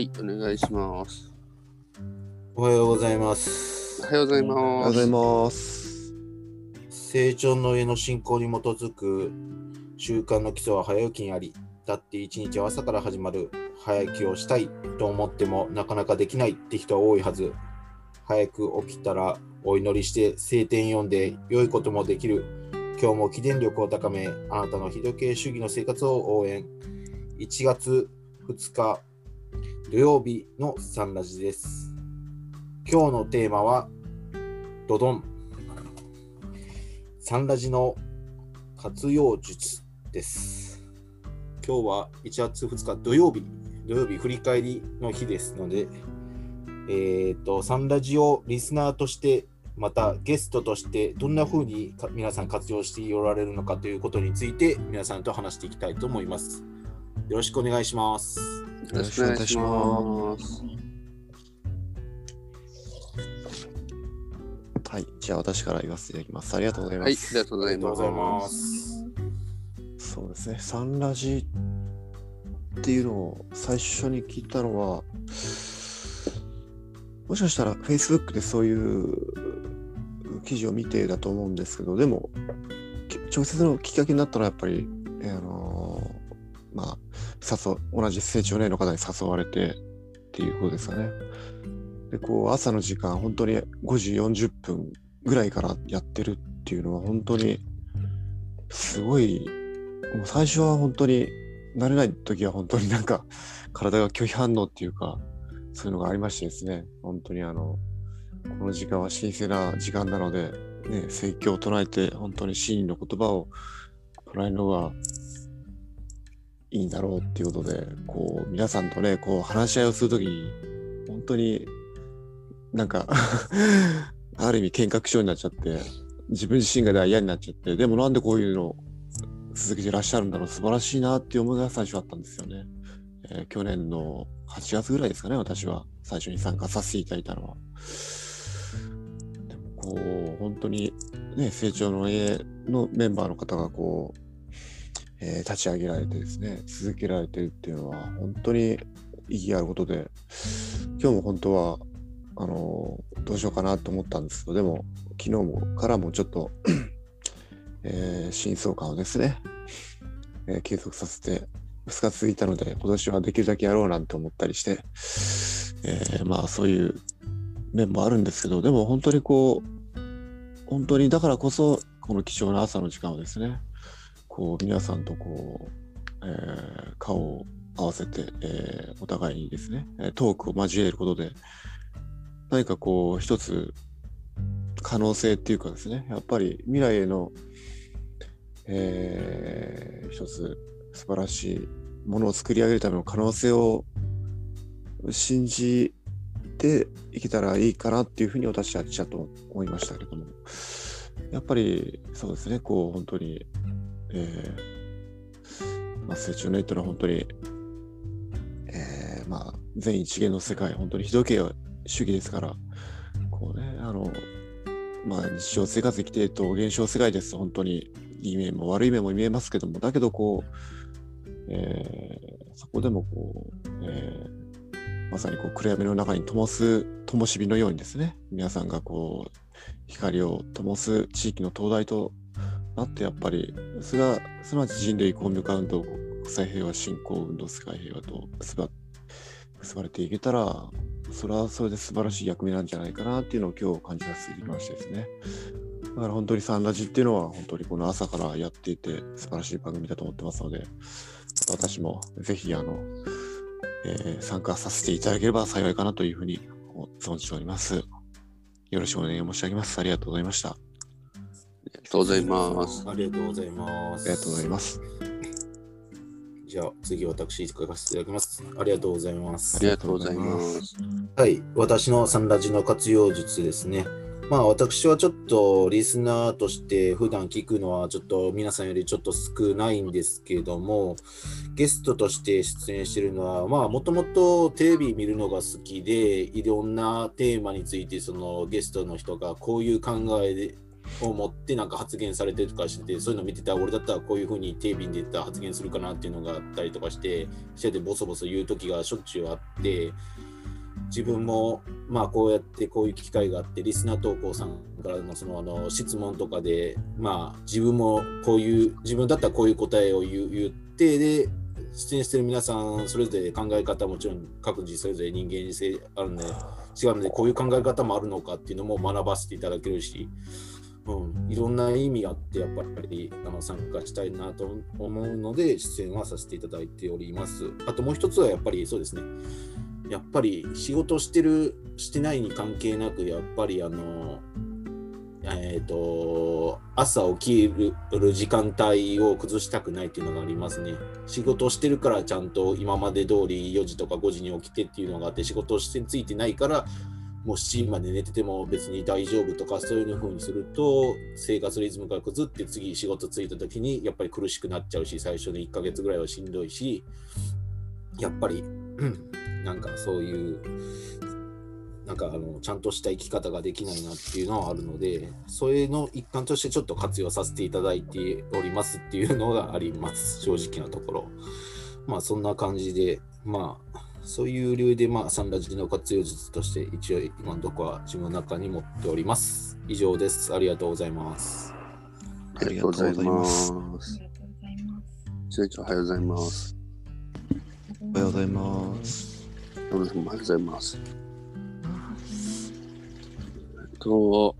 はい、お願いします。おはようございますお。はようございおはようます。ございます。成長の上の進行に基づく習慣の基礎は早起きにあり、だって一日は朝から始まる早起きをしたいと思ってもなかなかできないって人は多いはず。早く起きたらお祈りして聖典読んで良いこともできる。今日も起電力を高め、あなたの日時計主義の生活を応援。1月2日土曜日のサンラジです。今日のテーマはドドン。サンラジの活用術です。今日は1月2日土曜日、土曜日振り返りの日ですので、えっ、と、サンラジをリスナーとして、またゲストとしてどんな風に皆さん活用しておられるのかということについて皆さんと話していきたいと思います。よろしくお願いします。よろしくお願いします。はい、じゃあ私から言わせていただきます。ありがとうございます。りがとうございありがとうございま。ますす。そうですね、サンラジっていうのを最初に聞いたのは、もしかしたら Facebook でそういう記事を見てだと思うんですけど、でも、き直接のきっかけになったのはやっぱり、あのまあ、誘同じ成長年の方に誘われてっていうことですかね。で、こう、朝の時間、本当に5時40分ぐらいからやってるっていうのは、本当にすごい、もう最初は本当に、慣れない時は本当になんか、体が拒否反応っていうか、そういうのがありましてですね、本当にあの、この時間は神聖な時間なので、ね、説教を唱えて、本当に真理の言葉を唱えるのがいいんだろうっていうことで、こう、皆さんとね、こう、話し合いをするときに、本当になんか ある意味見学症になっちゃって、自分自身が嫌になっちゃって、でもなんでこういうのを続けてらっしゃるんだろう、素晴らしいなっていう思いが最初あったんですよね。えー去年の8月ぐらいですかね、私は最初に参加させていただいたのは。でもこう、本当にね、成長の家のメンバーの方がこう、えー立ち上げられてですね、続けられてるっていうのは、本当に意義あることで、今日も本当は、あのどうしようかなと思ったんですけど、でも、昨日もからもちょっと、えー真相感をですね、えー継続させて、2日続いたので、今年はできるだけやろうなんて思ったりして、えーまあそういう面もあるんですけど、でも本当にこう、本当にだからこそ、この貴重な朝の時間をですね、こう皆さんとこう、えー顔を合わせて、えーお互いにですね、トークを交えることで、何かこう一つ可能性っていうかですね、やっぱり未来への、えー一つ素晴らしいものを作り上げるための可能性を信じていけたらいいかなっていうふうに私はちゃと思いましたけども、やっぱりそうですね、こう本当に、えーまあ、成長ネットの本当に、えーまあ、全一元の世界、本当に非時計主義ですから、こうね、あの、まあ、日常生活生きていると現象世界です。と本当にいい面も悪い面も見えますけども、だけどこう、えーそこでもこう、えーまさにこう暗闇の中に灯す灯火のようにですね、皆さんがこう、光を灯す地域の灯台となって、やっぱり、それが、すなわち人類公民化運動、国際平和振興運動、世界平和と結ば結ばれていけたら、それはそれで素晴らしい役目なんじゃないかなっていうのを今日感じさせていきましてですね。だから本当にサンラジっていうのは本当にこの朝からやっていて素晴らしい番組だと思ってますので、私もぜひあの、えー参加させていただければ幸いかなというふうに存じております。よろしくお願い申し上げます。ありがとうございました。あありがとうございます。ありがとうございます。りがとうございます。じゃあ次私書かせていただきます。ありがとうございます。ありがとうございます。はい、私のサンラジの活用術ですね。まあ私はちょっとリスナーとして普段聞くのはちょっと皆さんよりちょっと少ないんですけども、ゲストとして出演してるのは、まあもともとテレビ見るのが好きで、いろんなテーマについてそのゲストの人がこういう考えでを持ってなんか発言されてとかしててそういうの見てたら俺だったらこういうふうにテレビに出てたら発言するかなっていうのがあったりとかしてしててボソボソ言う時がしょっちゅうあって自分もまあこうやってこういう機会があってリスナー投稿さんからのそのあの質問とかでまあ自分もこういう自分だったらこういう答えを言う言ってで出演してる皆さんそれぞれ考え方もちろん各自それぞれ人間性あるんで違うのでこういう考え方もあるのかっていうのも学ばせていただけるし、うん、いろんな意味あってやっぱりあの参加したいなと思うので出演はさせていただいております。あともう一つはやっぱりそうですねやっぱり仕事してるしてないに関係なくやっぱりあのえー、と朝起きる時間帯を崩したくないっていうのがありますね。仕事してるからちゃんと今まで通り4時とか5時に起きてっていうのがあって仕事してついてないからもう7時まで寝てても別に大丈夫とかそういうふうにすると生活リズムが崩って次仕事ついた時にやっぱり苦しくなっちゃうし最初の1ヶ月ぐらいはしんどいしやっぱりなんかそういうなんかあのちゃんとした生き方ができないなっていうのはあるのでそれの一環としてちょっと活用させていただいておりますっていうのがあります。正直なところ。まあそんな感じでまあそういう理由でまあサンラジの活用術として一応今のところは自分の中に持っております以上ですありがとうございますありがとうございます。ありがとうございます。成長おはようございます。おはようございます。どうもおはようございます。えっと、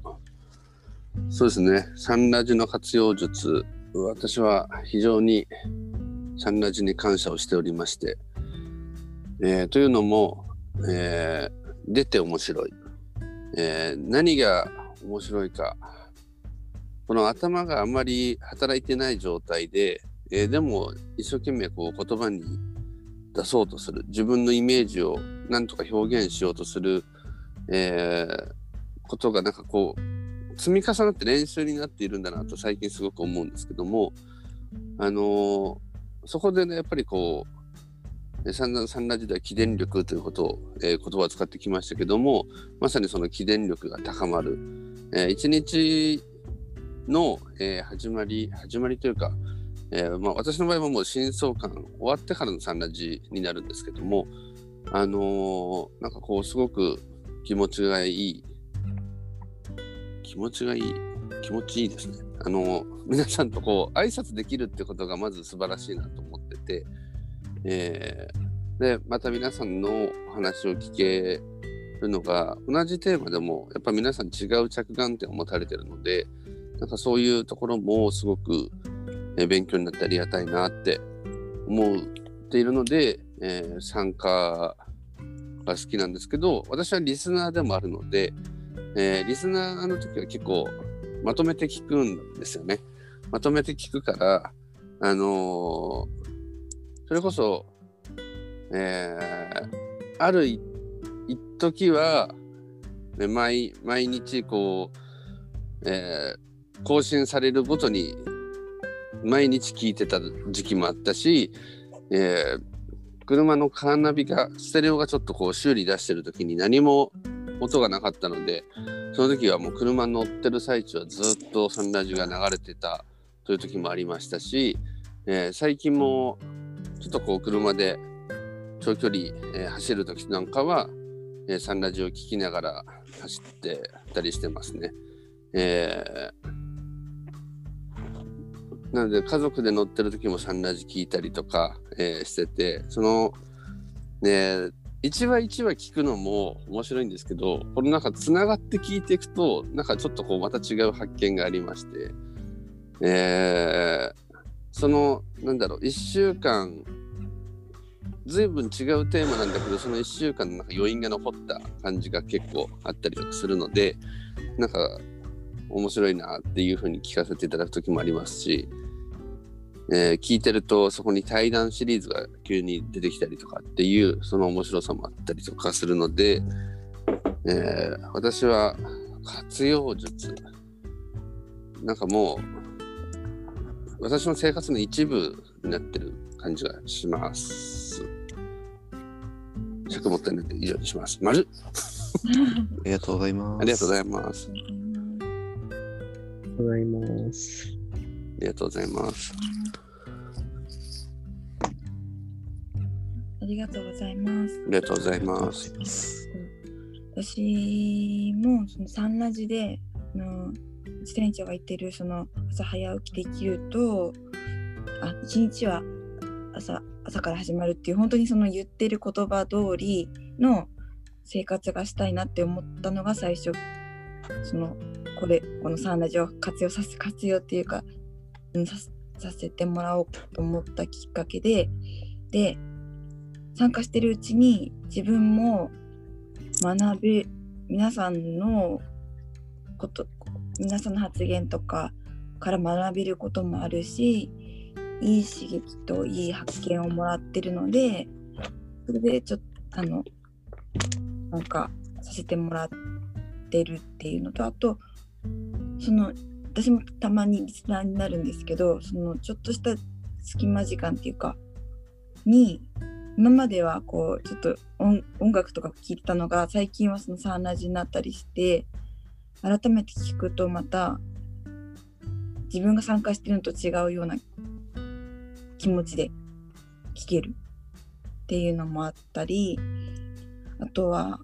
そうですね、サンラジの活用術、私は非常にサンラジに感謝をしておりまして、えーというのも、えー出て面白い、えー何が面白いか、この頭があまり働いてない状態で、えーでも一生懸命こう言葉に出そうとする。自分のイメージをなんとか表現しようとする、えーことがなんかこう積み重なって練習になっているんだなと最近すごく思うんですけどもあのーそこでねやっぱりこうえー散々サンラジでは起電力ということを、えー言葉を使ってきましたけどもまさにその起電力が高まる、えー一日の、えー始まり始まりというかえーまあ、私の場合はもう真相感終わってからのサンラジになるんですけども、あのーなんかこうすごく気持ちがいい気持ちがいい気持ちいいですね。あのー皆さんとこう挨拶できるってことがまず素晴らしいなと思ってて、えーでまた皆さんのお話を聞けるのが同じテーマでもやっぱ皆さん違う着眼点を持たれてるのでなんかそういうところもすごくえー勉強になってありがたいなって思っているので、えー参加が好きなんですけど私はリスナーでもあるので、えーリスナーの時は結構まとめて聞くんですよね。まとめて聞くから、あのーそれこそ、えーある一一時は、ね、毎毎日こう、えー更新されるごとに毎日聞いてた時期もあったし、えー車のカーナビがステレオがちょっとこう修理出してる時に何も音がなかったのでその時はもう車乗ってる最中はずっとサンラジが流れてたという時もありましたし、えー最近もちょっとこう車で長距離、えー走る時なんかは、えーサンラジを聞きながら走ってたりしてますね。えーなので家族で乗ってる時もサンラジ聞いたりとか、えーしててそのね一話一話聞くのも面白いんですけどこのなんかつながって聞いていくとなんかちょっとこうまた違う発見がありまして、えーそのなんだろう1週間ずいぶん違うテーマなんだけどその1週間のなんか余韻が残った感じが結構あったりとかするのでなんか面白いなっていう風に聞かせていただく時もありますし、えー聞いてるとそこに対談シリーズが急に出てきたりとかっていうその面白さもあったりとかするので、えー私は活用術なんかもう私の生活の一部になってる感じがします。尺もったいないので以上にします。丸ありがとうございます。ありがとうございます。ございます。ありがとうございます。ありがとうございます。ありがとうございます。私もそのサンラジであの自転車が言ってるその朝早起きできるとあ一日は朝朝から始まるっていう本当にその言ってる言葉通りの生活がしたいなって思ったのが最初そのこれこのサンラジを活用させ活用っていうか、うん、ささせてもらおうと思ったきっかけでで参加してるうちに自分も学べ皆さんのこと皆さんの発言とかから学べることもあるしいい刺激といい発見をもらってるのでそれでちょっとあのなんかさせてもらってるっていうのとあとその私もたまにリスナーになるんですけどそのちょっとした隙間時間っていうかに今まではこうちょっと音楽とか聴いてたのが最近はそのサーナジになったりして改めて聞くとまた自分が参加してるのと違うような気持ちで聴けるっていうのもあったりあとは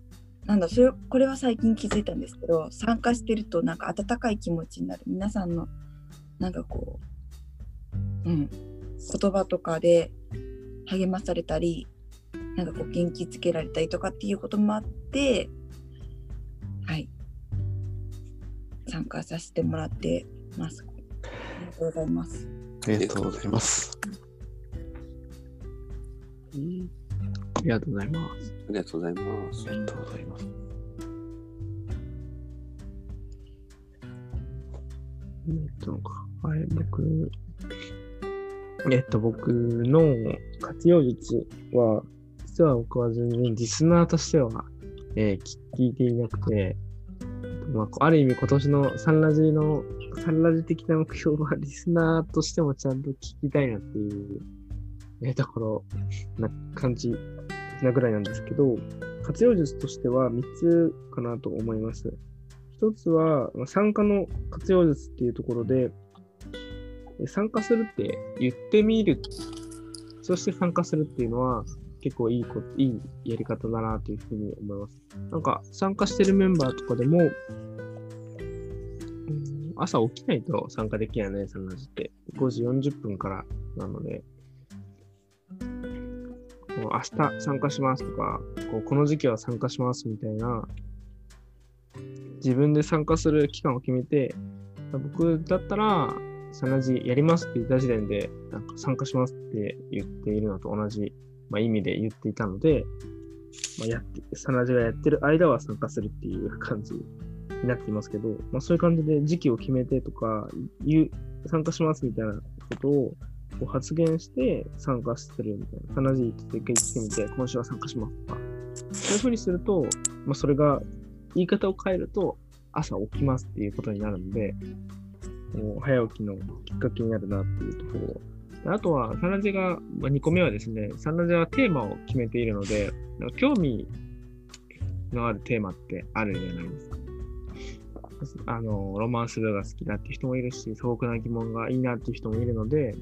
なんだそれこれは最近気づいたんですけど参加してるとなんか温かい気持ちになる。皆さんのなんかこううん言葉とかで励まされたりなんかこう元気づけられたりとかっていうこともあってはい。参加させてもらってますありがとうございますありがとうございます。ありがとうございます。ありがとうございますあ。りがとうございます。えっと、はい、僕、えっと、僕の活用術は、実は僕は全然リスナーとしては、えー聞いていなくて、まあ、ある意味今年のサンラジの、サンラジ的な目標はリスナーとしてもちゃんと聞きたいなっていう、えところな感じなぐらいなんですけど、活用術としては3つかなと思います。一つは、参加の活用術っていうところで、参加するって言ってみる。そして参加するっていうのは結構いいこいいやり方だなというふうに思います。なんか参加してるメンバーとかでも、朝起きないと参加できないね、サンラジって。5時40分からなので、こう明日参加しますとか、こうこの時期は参加しますみたいな、自分で参加する期間を決めて、僕だったら、サナジやりますって言った時点で、なんか参加しますって言っているのと同じ、まあ、意味で言っていたので、まあ、やって、サナジがやってる間は参加するっていう感じ。になっていますけど、まあ、そういう感じで時期を決めてとか、言う、参加しますみたいなことをこう発言して参加してるみたいな。サナジーって一回来てみて、今週は参加しますとか。そういうふうにすると、まあ、それが言い方を変えると、朝起きますっていうことになるので、こう早起きのきっかけになるなっていうところ。あとは、サナジが、まあ、2個目はですね、サナジはテーマを決めているので、興味のあるテーマってあるじゃないですか。あの、ロマンス部が好きだって人もいるし、素朴な疑問がいいなっていう人もいるので、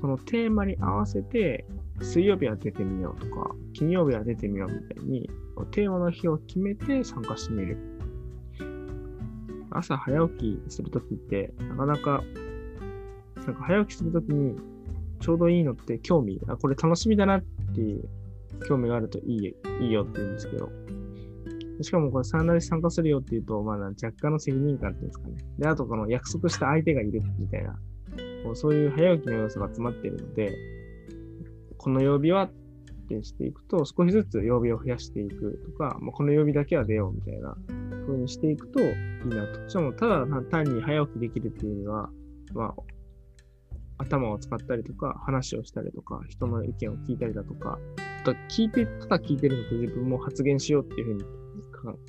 そのテーマに合わせて、水曜日は出てみようとか、金曜日は出てみようみたいに、テーマの日を決めて参加してみる。朝早起きするときって、なかなか、なんか早起きするときに、ちょうどいいのって興味、あ、これ楽しみだなっていう興味があるといいいいよって言うんですけど、しかもこれサンラジ参加するよって言うと、まあ若干の責任感っていうんですかね。で、あとこの約束した相手がいるみたいな、こうそういう早起きの要素が詰まってるので、この曜日はってしていくと、少しずつ曜日を増やしていくとか、まあ、この曜日だけは出ようみたいな風にしていくといいなと。しかも、ただ単に早起きできるっていうのは、まあ、頭を使ったりとか、話をしたりとか、人の意見を聞いたりだとか、あと聞いて、ただ聞いてるのと自分も発言しようっていうふうに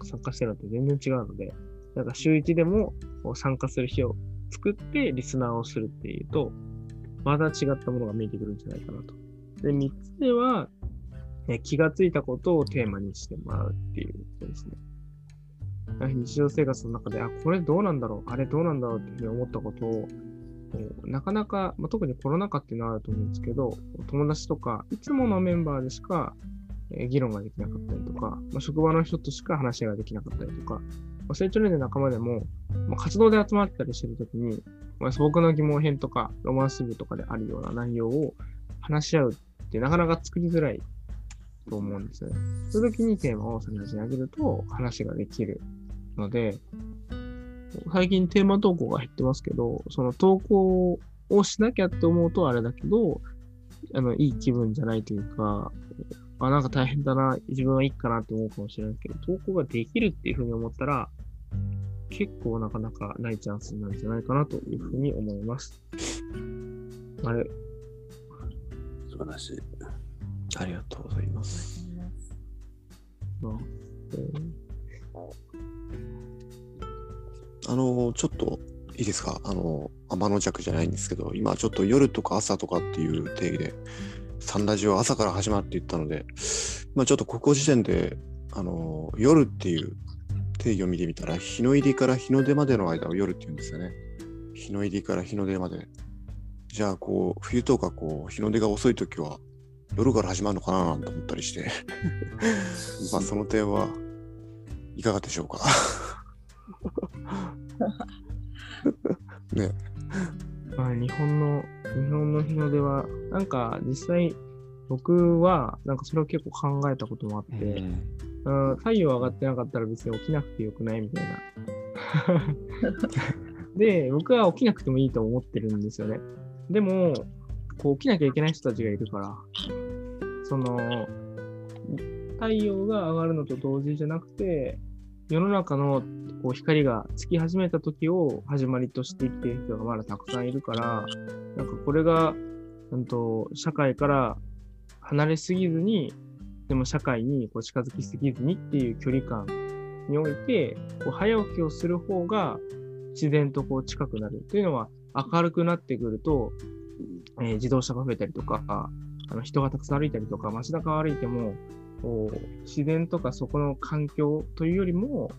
参加してるのと全然違うので、なんか週一でも参加する日を作ってリスナーをするっていうと、また違ったものが見えてくるんじゃないかなと。で、三つ目は、え気がついたことをテーマにしてもらうっていうことですね。日常生活の中で、あ、これどうなんだろう、あれどうなんだろうっていうふうに思ったことを、なかなか、まあ、特にコロナ禍っていうのはあると思うんですけど、友達とか、いつものメンバーでしか、議論ができなかったりとか、まあ、職場の人としか話ができなかったりとか、まあ、成長年の仲間でも、まあ、活動で集まったりしてるときに、まあ、素朴な疑問編とか、ロマンス部とかであるような内容を話し合うってなかなか作りづらいと思うんですよね。そういう時にテーマを先に上げると話ができるので、最近テーマ投稿が減ってますけど、その投稿をしなきゃって思うとあれだけど、あの、いい気分じゃないというか、あ、なんか大変だな、自分はいいかなって思うかもしれないけど、投稿ができるっていうふうに思ったら、結構なかなかないチャンスなんじゃないかなというふうに思います。あれ、素晴らしい。ありがとうございます。まあ、えーあの、ちょっといいですか？あの、天の弱じゃないんですけど、今ちょっと夜とか朝とかっていう定義で、サンラジオ朝から始まるって言ったので、まあちょっとここ時点で、あの、夜っていう定義を見てみたら、日の入りから日の出までの間を夜って言うんですよね。日の入りから日の出まで。じゃあ、こう、冬とかこう、日の出が遅い時は、夜から始まるのかななんて思ったりして、まあその点はいかがでしょうか。ね、まあ、日本の、日本の日の出は、なんか実際、僕は、なんかそれを結構考えたこともあって、うん、太陽上がってなかったら別に起きなくてよくないみたいな。で、僕は起きなくてもいいと思ってるんですよね。でも、こう起きなきゃいけない人たちがいるから、その、太陽が上がるのと同時じゃなくて、世の中のこう光がつき始めた時を始まりとして生きている人がまだたくさんいるから、なんかこれが、んと、社会から離れすぎずに、でも社会にこう近づきすぎずにっていう距離感において、こう早起きをする方が自然とこう近くなるというのは明るくなってくると、えー自動車が増えたりとか、あの人がたくさん歩いたりとか、街中を歩いても、自然とかそこの環境というよりも、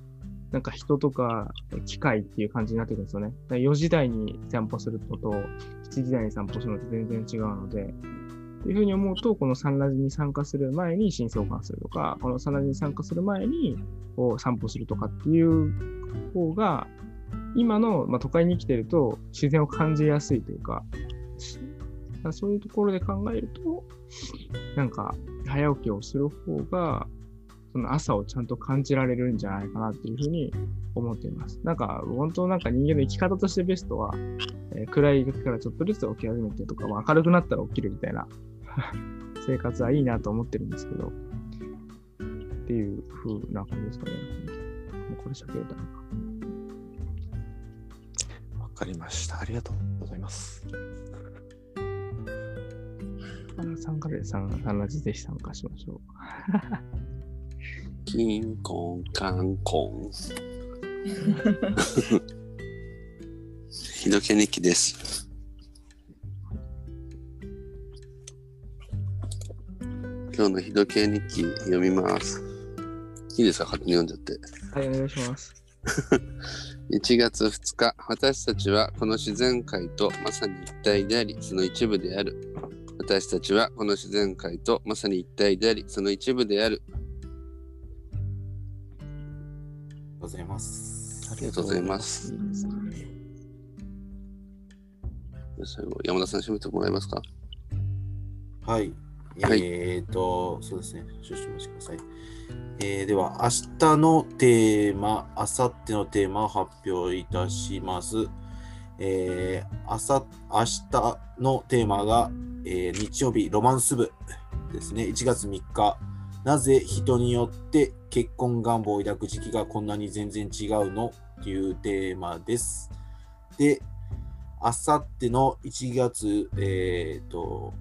なんか人とか機械っていう感じになってくるんですよね。だ4時台に散歩するのと、7時台に散歩するのと全然違うので、っていうふうに思うと、このサンラジに参加する前に新相関するとか、このサンラジに参加する前にこう散歩するとかっていう方が、今の、まあ、都会に生きてると自然を感じやすいというか、そういうところで考えると、なんか早起きをする方が、その朝をちゃんと感じられるんじゃないかなっていうふうに思っています。なんか、本当なんか人間の生き方としてベストは、えー暗い時からちょっとずつ起き始めてとか、まあ明るくなったら起きるみたいな 生活はいいなと思ってるんですけど、っていう風な感じですかね。もうこれ喋れたのか。わかりました。ありがとうございます。あ参加で参加ぜひ参加しましょう。キンコンカンコン。ひどけ日記です。今 日のひどけ日記読みます。いいですか？勝手に読んじゃって。はい、お願いします。1月2日、私たちはこの自然界とまさに一体であり、その一部である。私たちはこの自然界とまさに一体であり、その一部である。ございます。ありがとうございます。最後、山田さん締めてもらえますか？はい。はいえっ、と、そうですね。少々お待ちください。えーでは、明日のテーマ、明後日のテーマを発表いたします。えー、朝明日のテーマが、えー日曜日ロマンス部ですね。1月3日。なぜ人によって結婚願望を抱く時期がこんなに全然違うのっていうテーマです。で、あさっての1月、えっ、と、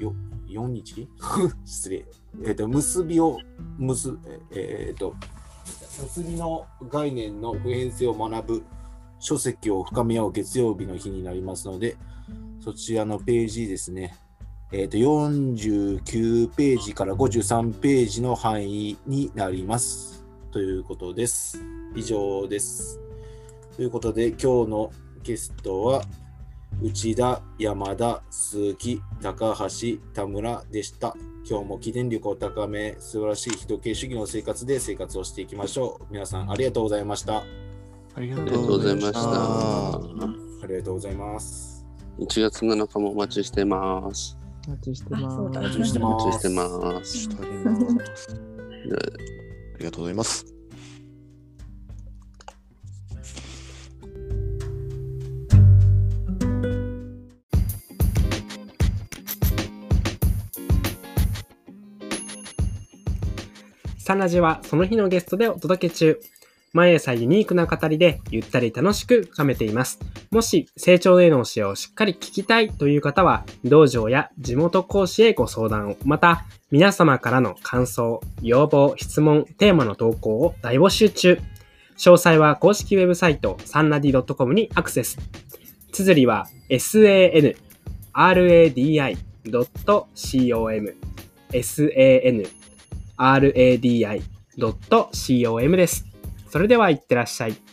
ん？よ4日？失礼。えっ、と、結びを、結、えっ、と、結びの概念の普遍性を学ぶ書籍を深め合う月曜日の日になりますので、そちらのページですね。えっ、と、49ページから53ページの範囲になります。ということです。以上です。ということで、今日のゲストは、内田、山田、鈴木、高橋、田村でした。今日も記念力を高め、素晴らしい非時計主義の生活で生活をしていきましょう。皆さんありがとうございました。ありがありがとうございました。ありがとうございます。1月7日もお待ちしてます。お待ちしてます。お待ちしておます。待ちしてます。しております。ありがとうございます。サナジはその日のゲストでお届け中。毎朝ユニークな語りでゆったり楽しく深めています。もし成長への教えをしっかり聞きたいという方は、道場や地元講師へご相談を、また皆様からの感想、要望、質問、テーマの投稿を大募集中。詳細は公式ウェブサイトサンラディ .com にアクセス。綴りは sanradi.com sanradi.com です。それではいってらっしゃい。